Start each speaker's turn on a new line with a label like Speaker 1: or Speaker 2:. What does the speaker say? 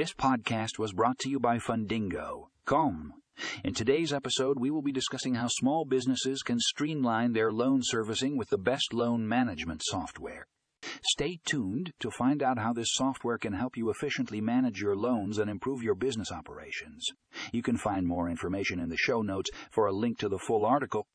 Speaker 1: This podcast was brought to you by Fundingo.com. In today's episode, we will be discussing how small businesses can streamline their loan servicing with the best loan management software. Stay tuned to find out how this software can help you efficiently manage your loans and improve your business operations. You can find more information in the show notes for a link to the full article